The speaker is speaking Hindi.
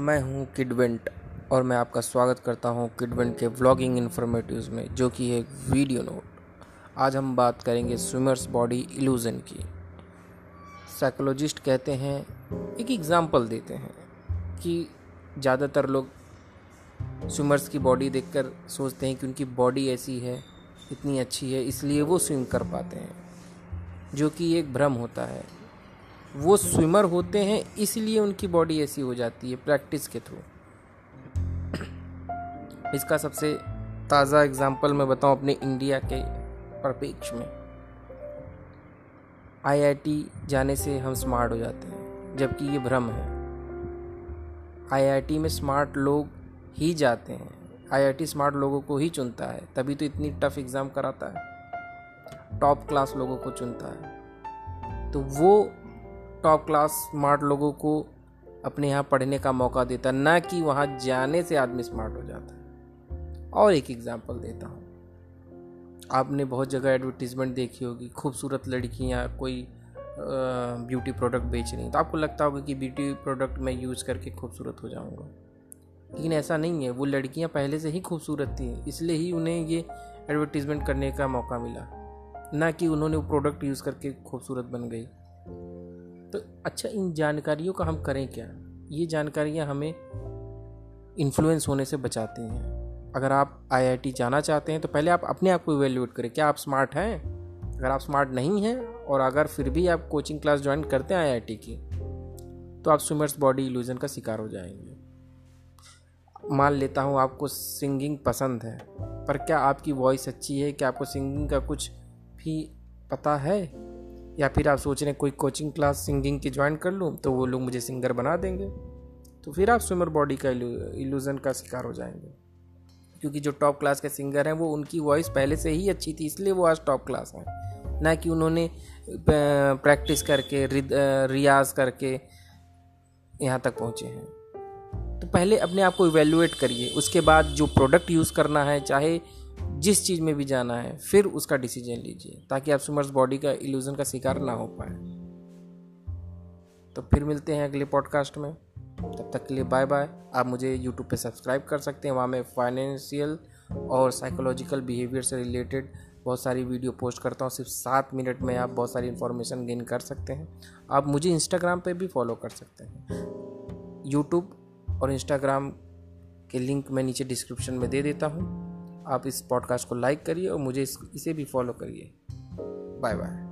मैं हूँ किडवेंट और मैं आपका स्वागत करता हूँ किडवेंट के व्लॉगिंग इन्फॉर्मेटिव्स में, जो कि एक वीडियो नोट। आज हम बात करेंगे स्विमर्स बॉडी इल्यूज़न की। साइकोलॉजिस्ट कहते हैं, एक एग्ज़ाम्पल देते हैं कि ज़्यादातर लोग स्विमर्स की बॉडी देखकर सोचते हैं कि उनकी बॉडी ऐसी है, इतनी अच्छी है, इसलिए वो स्विम कर पाते हैं, जो कि एक भ्रम होता है। वो स्विमर होते हैं, इसलिए उनकी बॉडी ऐसी हो जाती है प्रैक्टिस के थ्रू इसका सबसे ताज़ा एग्जांपल मैं बताऊँ अपने इंडिया के परिपेक्ष में। आईआईटी जाने से हम स्मार्ट हो जाते हैं, जबकि ये भ्रम है। आईआईटी में स्मार्ट लोग ही जाते हैं। आईआईटी स्मार्ट लोगों को ही चुनता है, तभी तो इतनी टफ एग्ज़ाम कराता है। टॉप क्लास लोगों को चुनता है। तो वो टॉप क्लास स्मार्ट लोगों को अपने यहाँ पढ़ने का मौका देता ना कि वहाँ जाने से आदमी स्मार्ट हो जाता है। और एक एग्ज़ाम्पल देता हूँ। आपने बहुत जगह एडवर्टीजमेंट देखी होगी, खूबसूरत लड़कियाँ कोई ब्यूटी प्रोडक्ट बेच रही तो आपको लगता होगा कि ब्यूटी प्रोडक्ट मैं यूज़ करके खूबसूरत हो जाऊँगा। लेकिन ऐसा नहीं है, वो लड़कियाँ पहले से ही खूबसूरत थी, इसलिए ही उन्हें ये एडवर्टीज़मेंट करने का मौका मिला। ना कि उन्होंने वो प्रोडक्ट यूज़ करके खूबसूरत बन गई। तो अच्छा इन जानकारियों का हम करें क्या? ये जानकारियाँ हमें इन्फ्लुएंस होने से बचाती हैं। अगर आप आईआईटी जाना चाहते हैं तो पहले आप अपने आप को इवेल्यूएट करें, क्या आप स्मार्ट हैं? अगर आप स्मार्ट नहीं हैं, और अगर फिर भी आप कोचिंग क्लास ज्वाइन करते हैं आईआईटी की तो आप स्विमर्स बॉडी इल्यूजन का शिकार हो जाएँगे। मान लेता हूँ आपको सिंगिंग पसंद है, पर क्या आपकी वॉइस अच्छी है? क्या आपको सिंगिंग का कुछ भी पता है? या फिर आप सोच रहे हैं कोई कोचिंग क्लास सिंगिंग की ज्वाइन कर लूँ तो वो लोग मुझे सिंगर बना देंगे। तो फिर आप स्विमर बॉडी का इल्यूज़न का शिकार हो जाएँगे। क्योंकि जो टॉप क्लास के सिंगर हैं, वो उनकी वॉइस पहले से ही अच्छी थी, इसलिए वो आज टॉप क्लास हैं। ना कि उन्होंने प्रैक्टिस करके रियाज करके यहाँ तक पहुँचे हैं। तो पहले अपने आप को इवेल्युएट करिए। उसके बाद जो प्रोडक्ट यूज़ करना है, चाहे जिस चीज़ में भी जाना है, फिर उसका डिसीज़न लीजिए, ताकि आप सुमर्स बॉडी का इल्यूजन का शिकार ना हो पाए। तो फिर मिलते हैं अगले पॉडकास्ट में। तब तक के लिए बाय बाय आप मुझे यूट्यूब पे सब्सक्राइब कर सकते हैं। वहाँ मैं फाइनेंशियल और साइकोलॉजिकल बिहेवियर से रिलेटेड बहुत सारी वीडियो पोस्ट करता हूँ। सिर्फ़ सात मिनट में आप बहुत सारी इन्फॉर्मेशन गेन कर सकते हैं। आप मुझे इंस्टाग्राम पे भी फॉलो कर सकते हैं। यूट्यूब और इंस्टाग्राम के लिंक मैं नीचे डिस्क्रिप्शन में दे देता हूँ। आप इस पॉडकास्ट को लाइक करिए और मुझे इस, इसे भी फॉलो करिए। Bye bye.